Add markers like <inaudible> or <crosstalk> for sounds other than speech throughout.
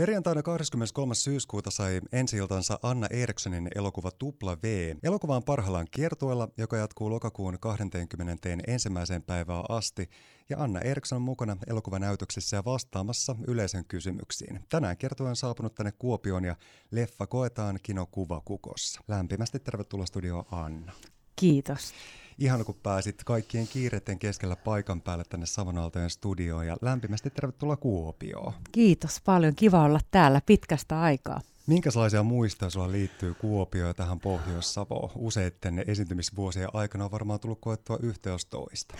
Perjantaina 23. syyskuuta sai ensi Anna Erikssonin elokuva Tupla V. Elokuva on parhaillaan kiertueella, joka jatkuu lokakuun 20. ensimmäiseen päivään asti, ja Anna Eriksson on mukana elokuvanäytöksessä ja vastaamassa yleisön kysymyksiin. Tänään kiertue on saapunut tänne Kuopioon ja leffa koetaan Kino Kuvakukossa. Lämpimästi tervetuloa studioon Anna. Kiitos. Ihan kun pääsit kaikkien kiireiden keskellä paikan päälle tänne Savonaltojen studioon ja lämpimästi tervetuloa Kuopioon. Kiitos paljon, kiva olla täällä pitkästä aikaa. Minkälaisia muistoja sulla liittyy Kuopioon ja tähän Pohjois-Savoon? Useitten esiintymisvuosien aikana on varmaan tullut koettua yhteys toista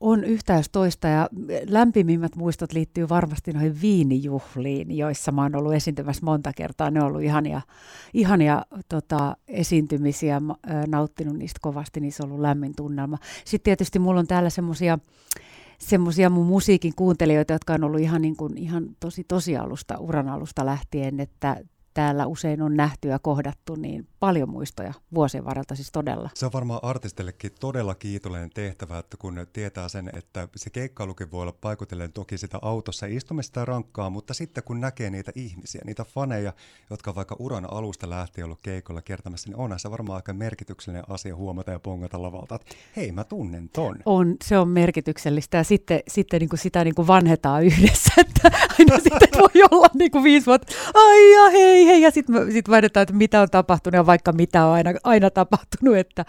on yhtä jos toista ja lämpimimmät muistot liittyy varmasti noihin viinijuhliin, joissa mä oon ollut esiintymässä monta kertaa. Ne on ollut ihania, ihania tota, esiintymisiä, nauttinut niistä kovasti, niissä on ollut lämmin tunnelma. Sitten tietysti mulla on täällä semmoisia semmoisia mun musiikin kuuntelijoita, jotka on ollut ihan, niin kuin, ihan tosi tosi alusta, uran alusta lähtien, että täällä usein on nähty ja kohdattu, niin paljon muistoja vuosien varrelta siis todella. Se on varmaan artistillekin todella kiitollinen tehtävä, että kun tietää sen, että se keikkailukin voi olla paikutellen toki sitä autossa istumista rankkaa, mutta sitten kun näkee niitä ihmisiä, niitä faneja, jotka vaikka uran alusta lähtien ollut keikolla kiertämässä, niin onhan se varmaan aika merkityksellinen asia huomata ja pongata lavalta, että hei mä tunnen ton. On, se on merkityksellistä ja sitten, sitten niin kuin sitä niin kuin vanhetaan yhdessä, että aina sitten voi olla niin kuin viisi vuotta, ai ja hei hei ja sitten sit vaihdetaan, että mitä on tapahtunut ja vaikka mitä on aina, aina tapahtunut, että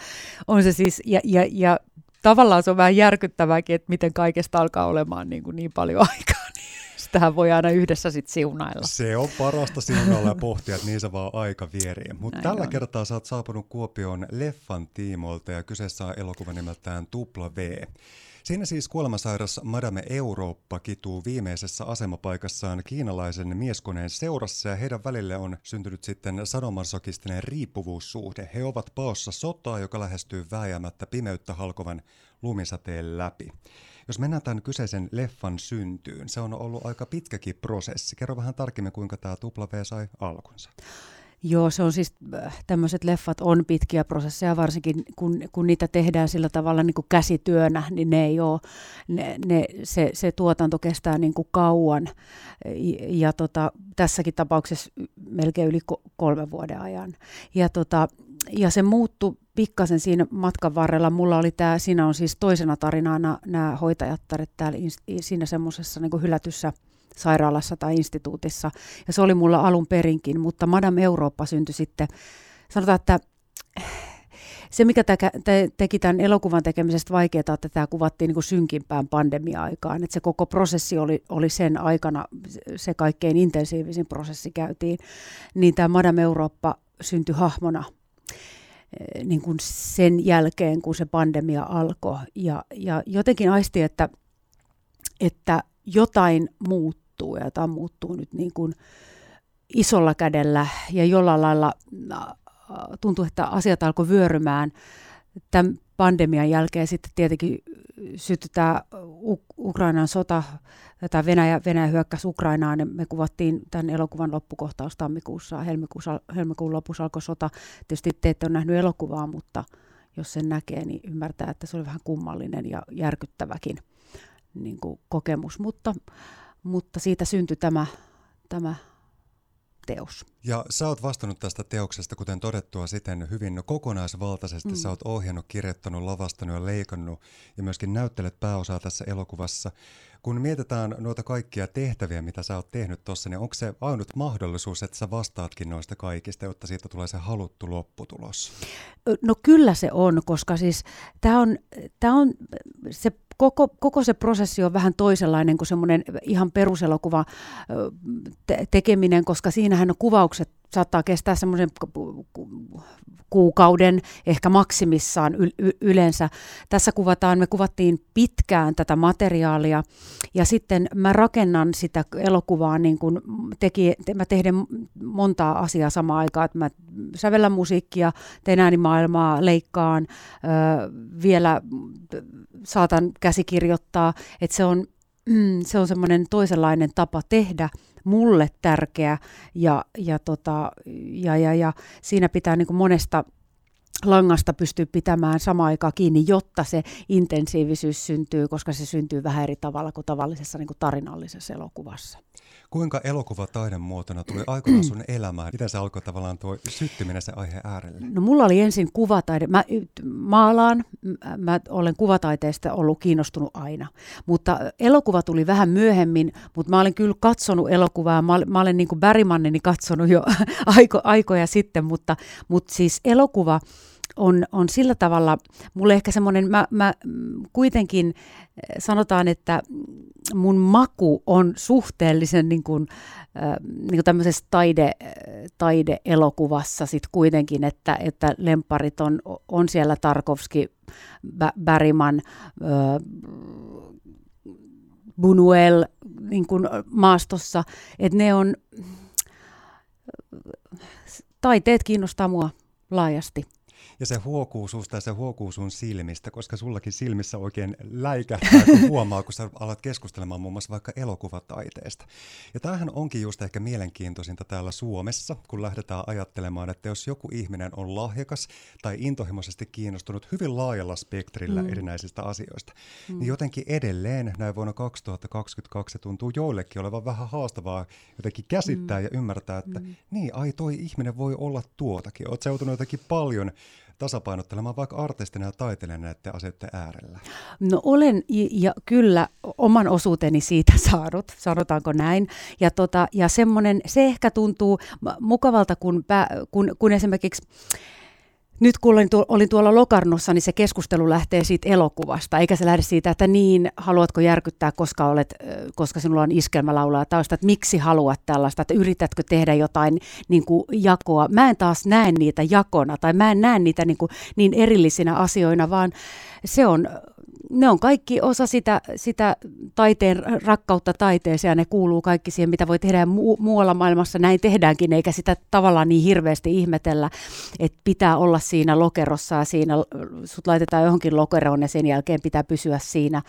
on se siis, ja, ja, ja tavallaan se on vähän järkyttävääkin, että miten kaikesta alkaa olemaan niin, kuin niin paljon <laughs> aikaa, niin sitähän voi aina yhdessä sitten siunailla. Se on parasta siunailla ja pohtia, että niin se vaan aika vierii. Mutta tällä on. kertaa sä oot saapunut Kuopioon leffan tiimoilta ja kyseessä on elokuva nimeltään Tupla V. Siinä siis kuolemansairas Madame Eurooppa kituu viimeisessä asemapaikassaan kiinalaisen mieskoneen seurassa ja heidän välille on syntynyt sitten sadomansokistinen riippuvuussuhde. He ovat paossa sotaa, joka lähestyy vääjäämättä pimeyttä halkovan lumisateen läpi. Jos mennään tämän kyseisen leffan syntyyn, se on ollut aika pitkäkin prosessi. Kerro vähän tarkemmin, kuinka tämä tupla sai alkunsa. Joo, se on siis, äh, tämmöiset leffat on pitkiä prosesseja, varsinkin kun, kun niitä tehdään sillä tavalla niin kuin käsityönä, niin ne ei ole, ne, ne, se, se tuotanto kestää niin kuin kauan. Ja tota, tässäkin tapauksessa melkein yli kolmen vuoden ajan. Ja, tota, ja se muuttui pikkasen siinä matkan varrella. Mulla oli tämä, siinä on siis toisena tarinana nämä hoitajattaret täällä siinä semmoisessa niin hylätyssä sairaalassa tai instituutissa. Ja se oli mulla alun perinkin, mutta Madame Eurooppa syntyi sitten, sanotaan, että se, mikä te, teki tämän elokuvan tekemisestä vaikeaa, että tämä kuvattiin niin kuin synkimpään pandemia-aikaan. Että se koko prosessi oli, oli sen aikana, se kaikkein intensiivisin prosessi käytiin. Niin tämä Madame Eurooppa syntyi hahmona eh, niin kuin sen jälkeen, kun se pandemia alkoi. Ja, ja jotenkin aisti, että, että jotain muut muuttuu ja tämä muuttuu nyt niin kuin isolla kädellä ja jollain lailla tuntuu, että asiat alkoi vyörymään tämän pandemian jälkeen. Sitten tietenkin syttyi tämä Ukrainan sota, tämä Venäjä, Venäjä hyökkäsi Ukrainaan, me kuvattiin tämän elokuvan loppukohtaus tammikuussa, helmikuussa, helmikuun lopussa alkoi sota. Tietysti te ette ole nähnyt elokuvaa, mutta jos sen näkee, niin ymmärtää, että se oli vähän kummallinen ja järkyttäväkin niin kuin kokemus, mutta mutta siitä syntyi tämä, tämä teos. Ja sä oot vastannut tästä teoksesta, kuten todettua, siten hyvin kokonaisvaltaisesti. Mm. Sä oot ohjannut, kirjoittanut, lavastanut ja leikannut ja myöskin näyttelet pääosaa tässä elokuvassa. Kun mietitään noita kaikkia tehtäviä, mitä sä oot tehnyt tuossa, niin onko se ainut mahdollisuus, että sä vastaatkin noista kaikista, jotta siitä tulee se haluttu lopputulos? No kyllä se on, koska siis tämä on, tää on se koko, koko se prosessi on vähän toisenlainen kuin semmoinen ihan peruselokuva te- tekeminen, koska siinähän kuvaukset saattaa kestää semmoisen kuukauden, ehkä maksimissaan y- yleensä. Tässä kuvataan, me kuvattiin pitkään tätä materiaalia ja sitten mä rakennan sitä elokuvaa niin kuin teki, mä tehdään montaa asiaa samaan aikaan, että mä sävellän musiikkia, teen äänimaailmaa, leikkaan, ö, vielä saatan käsikirjoittaa, että se on, se on semmoinen toisenlainen tapa tehdä mulle tärkeä ja, ja, tota, ja, ja, ja siinä pitää niin monesta langasta pystyy pitämään samaan aikaan kiinni, jotta se intensiivisyys syntyy, koska se syntyy vähän eri tavalla kuin tavallisessa niin kuin tarinallisessa elokuvassa. Kuinka elokuva taidemuotona tuli aikoinaan sun elämään? Miten se alkoi tavallaan tuo syttyminen se aihe äärelle? No mulla oli ensin kuvataide. Mä maalaan, mä olen kuvataiteesta ollut kiinnostunut aina. Mutta elokuva tuli vähän myöhemmin, mutta mä olen kyllä katsonut elokuvaa. Mä, mä olen niin kuin Bergmanini katsonut jo <laughs> aiko, aikoja sitten, mutta, mutta siis elokuva on, on sillä tavalla, mulle ehkä semmoinen, mä, mä kuitenkin eh, sanotaan, että mun maku on suhteellisen niin kuin, äh, niin kuin tämmöisessä taide, taide-elokuvassa sit kuitenkin, että, että lemparit on, on siellä Tarkovski, Bäriman, Bunuel niin kuin maastossa, että ne on, taiteet kiinnostaa mua laajasti. Ja se huokuu susta ja se huokuu sun silmistä, koska sullakin silmissä oikein läikähtää, kun huomaa, kun sä alat keskustelemaan muun muassa vaikka elokuvataiteesta. Ja tämähän onkin just ehkä mielenkiintoisinta täällä Suomessa, kun lähdetään ajattelemaan, että jos joku ihminen on lahjakas tai intohimoisesti kiinnostunut hyvin laajalla spektrillä mm. erinäisistä asioista, niin mm. niin jotenkin edelleen näin vuonna 2022 se tuntuu joillekin olevan vähän haastavaa jotenkin käsittää mm. ja ymmärtää, että mm. niin, ai toi ihminen voi olla tuotakin. Oot joutunut jotenkin paljon tasapainottelemaan vaikka artistina ja taiteilijana näiden asioiden äärellä? No olen ja kyllä oman osuuteni siitä <laughs> saanut, sanotaanko näin. Ja, tota, ja semmoinen, se ehkä tuntuu mukavalta, kun, pä, kun, kun esimerkiksi nyt kun olin, tuo, olin tuolla Lokarnossa, niin se keskustelu lähtee siitä elokuvasta, eikä se lähde siitä, että niin, haluatko järkyttää, koska, olet, koska sinulla on iskelmälaulaa tausta, että miksi haluat tällaista, että yritätkö tehdä jotain niin kuin jakoa. Mä en taas näe niitä jakona, tai mä en näe niitä niin, kuin, niin erillisinä asioina, vaan se on ne on kaikki osa sitä, sitä taiteen rakkautta taiteeseen ja ne kuuluu kaikki siihen, mitä voi tehdä mu- muualla maailmassa. Näin tehdäänkin, eikä sitä tavallaan niin hirveästi ihmetellä, että pitää olla siinä lokerossa ja siinä sut laitetaan johonkin lokeroon ja sen jälkeen pitää pysyä siinä.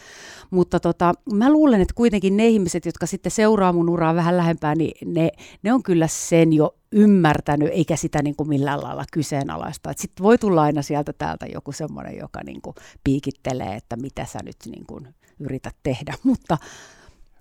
Mutta tota, mä luulen, että kuitenkin ne ihmiset, jotka sitten seuraa mun uraa vähän lähempää, niin ne, ne on kyllä sen jo ymmärtänyt, eikä sitä niin kuin millään lailla kyseenalaista. Sitten voi tulla aina sieltä täältä joku semmoinen, joka niin kuin piikittelee, että mitä sä nyt niin kuin yrität tehdä, <laughs> mutta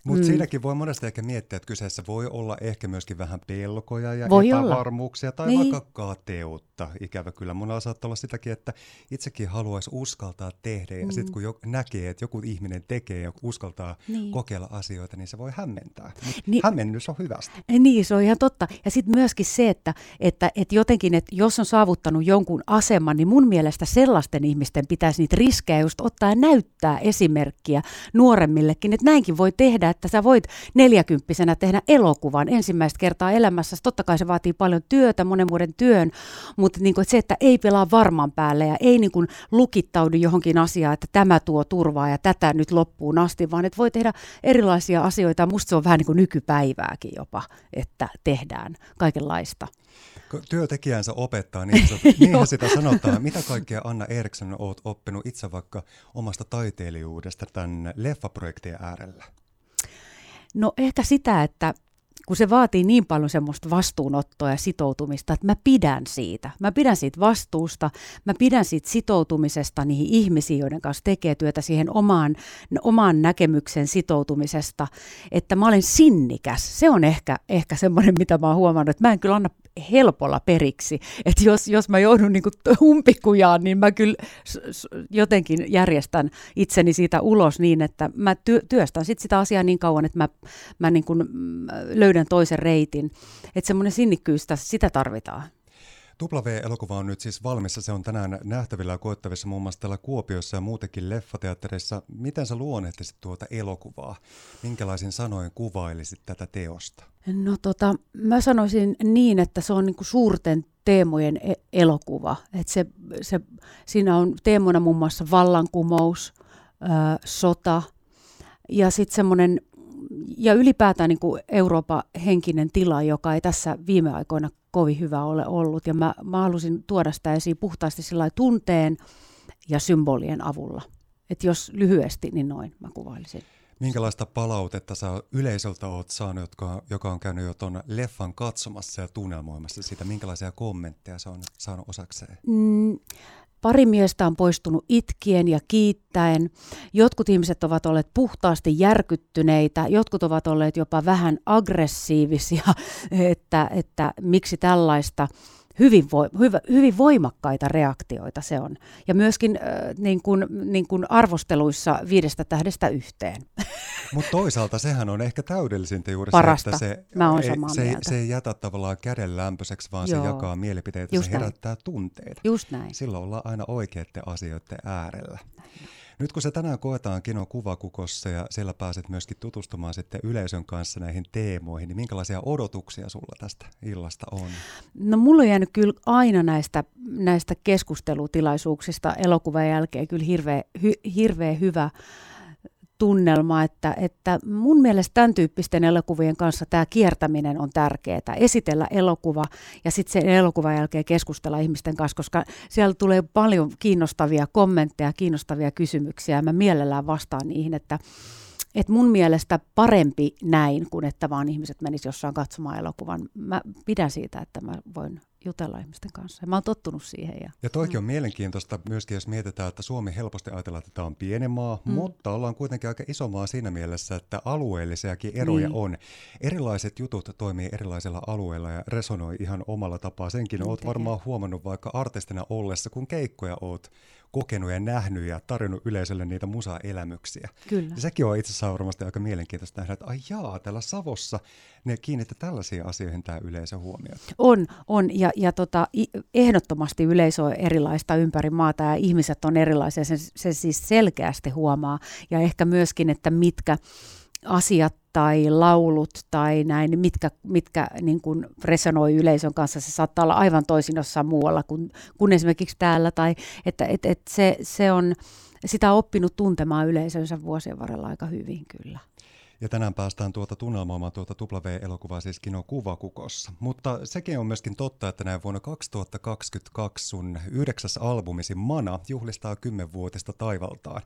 mutta mm. siinäkin voi monesti ehkä miettiä, että kyseessä voi olla ehkä myöskin vähän pelkoja ja voi epävarmuuksia olla. tai niin. vaikka kateutta. Ikävä kyllä. Mun saattaa olla sitäkin, että itsekin haluaisi uskaltaa tehdä ja mm. sitten kun jo, näkee, että joku ihminen tekee ja uskaltaa niin. kokeilla asioita, niin se voi hämmentää. niin, hämmennys on hyvästä. Niin, se on ihan totta. Ja sitten myöskin se, että, että, että jotenkin, että jos on saavuttanut jonkun aseman, niin mun mielestä sellaisten ihmisten pitäisi niitä riskejä just ottaa ja näyttää esimerkkiä nuoremmillekin, että näinkin voi tehdä että sä voit neljäkymppisenä tehdä elokuvan ensimmäistä kertaa elämässä. Totta kai se vaatii paljon työtä, monen vuoden työn, mutta niin kuin, että se, että ei pelaa varman päälle ja ei niin kuin lukittaudu johonkin asiaan, että tämä tuo turvaa ja tätä nyt loppuun asti, vaan että voi tehdä erilaisia asioita. Musta se on vähän niin kuin nykypäivääkin jopa, että tehdään kaikenlaista työtekijänsä opettaa, niin, se, <laughs> niin sitä sanotaan. Mitä kaikkea Anna Eriksson olet oppinut itse vaikka omasta taiteilijuudesta tämän leffaprojektien äärellä? No ehkä sitä, että kun se vaatii niin paljon semmoista vastuunottoa ja sitoutumista, että mä pidän siitä. Mä pidän siitä vastuusta, mä pidän siitä sitoutumisesta niihin ihmisiin, joiden kanssa tekee työtä siihen omaan, omaan näkemyksen sitoutumisesta, että mä olen sinnikäs. Se on ehkä, ehkä semmoinen, mitä mä oon huomannut, että mä en kyllä anna helpolla periksi. Että jos, jos mä joudun niin umpikujaan, niin mä kyllä jotenkin järjestän itseni siitä ulos niin, että mä työ, työstän sit sitä asiaa niin kauan, että mä, mä niin löydän toisen reitin. Että semmoinen sinnikkyys, sitä tarvitaan. W-elokuva on nyt siis valmissa. Se on tänään nähtävillä ja koettavissa muun muassa täällä Kuopiossa ja muutenkin leffateattereissa. Miten sä luonnehtisit tuota elokuvaa? Minkälaisin sanoin kuvailisit tätä teosta? No tota, mä sanoisin niin, että se on niinku suurten teemojen e- elokuva. Et se, se, siinä on teemona muun muassa vallankumous, ö, sota ja sitten semmoinen ja ylipäätään niin kuin Euroopan henkinen tila, joka ei tässä viime aikoina kovin hyvä ole ollut. Ja mä, mä halusin tuoda sitä esiin puhtaasti sillä tunteen ja symbolien avulla. Että jos lyhyesti, niin noin mä kuvailisin. Minkälaista palautetta sä yleisöltä oot saanut, jotka, joka on käynyt jo tuon leffan katsomassa ja tunnelmoimassa sitä? Minkälaisia kommentteja se on saanut osakseen? Mm, Pari miestä on poistunut itkien ja kiittäen. Jotkut ihmiset ovat olleet puhtaasti järkyttyneitä, jotkut ovat olleet jopa vähän aggressiivisia, <laughs> että, että miksi tällaista hyvin, vo, hyvä, hyvin voimakkaita reaktioita se on. Ja myöskin äh, niin kuin, niin kuin arvosteluissa viidestä tähdestä yhteen. <laughs> Mutta toisaalta sehän on ehkä täydellisintä juuri Parasta. se, että se, Mä ei, se, se ei jätä tavallaan käden lämpöiseksi, vaan Joo. se jakaa mielipiteitä, Just se herättää näin. tunteita. Just näin. Silloin ollaan aina oikeiden asioiden äärellä. Näin. Nyt kun se tänään koetaan Kino Kuvakukossa ja siellä pääset myöskin tutustumaan sitten yleisön kanssa näihin teemoihin, niin minkälaisia odotuksia sulla tästä illasta on? No mulla on jäänyt kyllä aina näistä, näistä keskustelutilaisuuksista elokuvan jälkeen kyllä hirveä, hy, hirveä hyvä tunnelma, että, että mun mielestä tämän tyyppisten elokuvien kanssa tämä kiertäminen on tärkeää. Esitellä elokuva ja sitten sen elokuvan jälkeen keskustella ihmisten kanssa, koska siellä tulee paljon kiinnostavia kommentteja, kiinnostavia kysymyksiä ja mä mielellään vastaan niihin, että et mun mielestä parempi näin, kuin että vaan ihmiset menis jossain katsomaan elokuvan. Mä pidän siitä, että mä voin jutella ihmisten kanssa. Ja mä oon tottunut siihen. Ja, ja toikin on mm. mielenkiintoista myöskin, jos mietitään, että Suomi helposti ajatellaan, että tämä on pieni maa, mm. mutta ollaan kuitenkin aika iso maa siinä mielessä, että alueellisiakin eroja niin. on. Erilaiset jutut toimii erilaisilla alueilla ja resonoi ihan omalla tapaa. Senkin niin oot varmaan huomannut vaikka artistina ollessa, kun keikkoja oot kokenut ja nähnyt ja tarjonnut yleisölle niitä musa-elämyksiä. Kyllä. Ja sekin on itse asiassa varmasti aika mielenkiintoista nähdä, että ai jaa, täällä Savossa ne kiinnittää tällaisiin asioihin tämä yleisö huomioon. On, on ja, ja tota, ehdottomasti yleisö on erilaista ympäri maata ja ihmiset on erilaisia, se, se siis selkeästi huomaa ja ehkä myöskin, että mitkä asiat tai laulut tai näin, mitkä, mitkä niin kuin resonoi yleisön kanssa. Se saattaa olla aivan toisin jossain muualla kuin, kuin esimerkiksi täällä. Tai, että et, et se, se on, sitä on oppinut tuntemaan yleisönsä vuosien varrella aika hyvin kyllä. Ja tänään päästään tuota tunnelmoimaan tuota W-elokuvaa siis Kino Kuvakukossa. Mutta sekin on myöskin totta, että näin vuonna 2022 sun yhdeksäs albumisi Mana juhlistaa kymmenvuotista taivaltaan.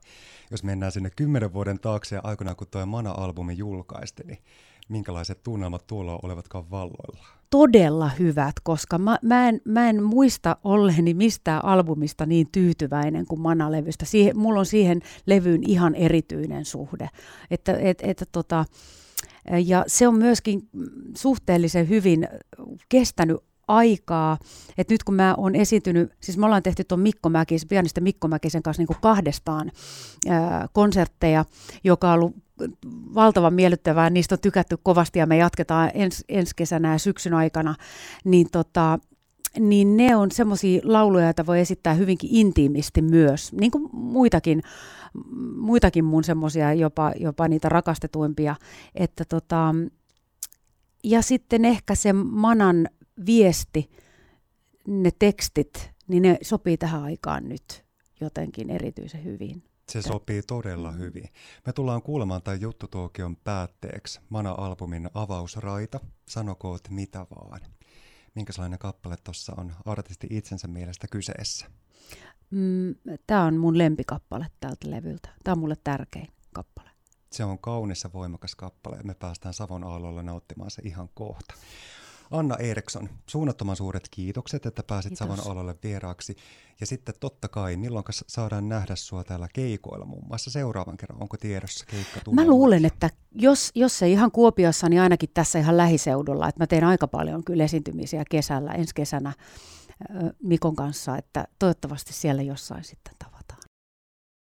Jos mennään sinne kymmenen vuoden taakse ja aikana kun tuo Mana-albumi julkaistiin, niin minkälaiset tunnelmat tuolla olevatkaan valloilla? Todella hyvät, koska mä, mä, en, mä en muista olleeni mistään albumista niin tyytyväinen kuin Mana-levystä. Siihen, mulla on siihen levyyn ihan erityinen suhde. Että, et, et, tota, ja se on myöskin suhteellisen hyvin kestänyt aikaa. että nyt kun mä oon esiintynyt, siis me ollaan tehty tuon Mikko Mäkis, pianista Mikko Mäkisen kanssa niin kuin kahdestaan ää, konsertteja, joka on ollut valtavan miellyttävää, niistä on tykätty kovasti ja me jatketaan ens, ensi kesänä ja syksyn aikana, niin, tota, niin ne on semmoisia lauluja, joita voi esittää hyvinkin intiimisti myös, niin kuin muitakin, muitakin mun semmoisia jopa, jopa niitä rakastetuimpia, että tota, ja sitten ehkä se Manan viesti, ne tekstit, niin ne sopii tähän aikaan nyt jotenkin erityisen hyvin. Se sopii todella hyvin. Me tullaan kuulemaan tämän juttutuokion päätteeksi Mana-albumin avausraita, sanokoot mitä vaan. Minkälainen kappale tuossa on artisti itsensä mielestä kyseessä? Mm, Tämä on mun lempikappale tältä levyltä. Tämä on mulle tärkein kappale. Se on kaunis ja voimakas kappale me päästään Savon aalloilla nauttimaan se ihan kohta. Anna Eriksson, suunnattoman suuret kiitokset, että pääsit Kiitos. Savon alalle vieraaksi. Ja sitten totta kai, milloin saadaan nähdä sua täällä keikoilla muun muassa seuraavan kerran? Onko tiedossa keikka Mä luulen, että jos, jos ei ihan Kuopiossa, niin ainakin tässä ihan lähiseudulla. Että mä teen aika paljon kyllä esiintymisiä kesällä, ensi kesänä Mikon kanssa, että toivottavasti siellä jossain sitten